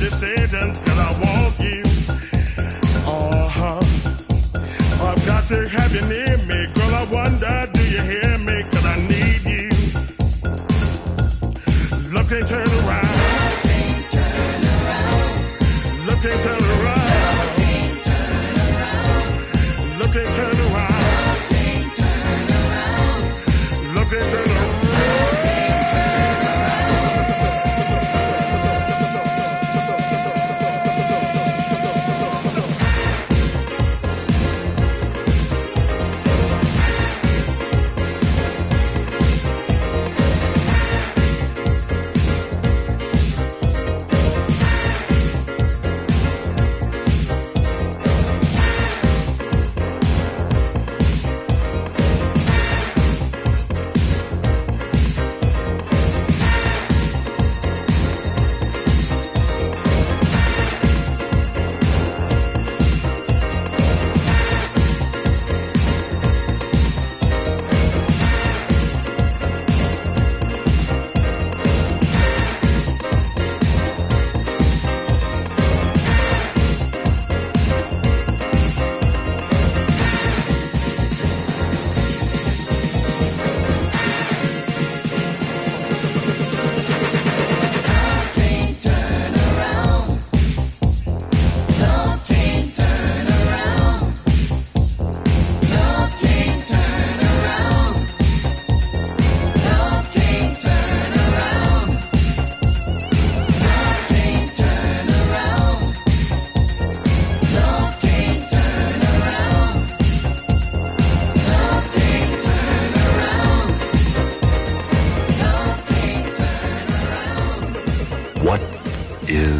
decisions and I want you. Uh huh. I've got to have you.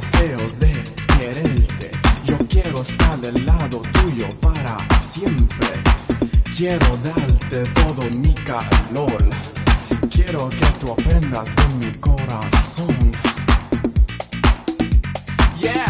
deseos de quererte. Yo quiero estar del lado tuyo para siempre. Quiero darte todo mi calor. Quiero que tú aprendas de mi corazón. Yeah.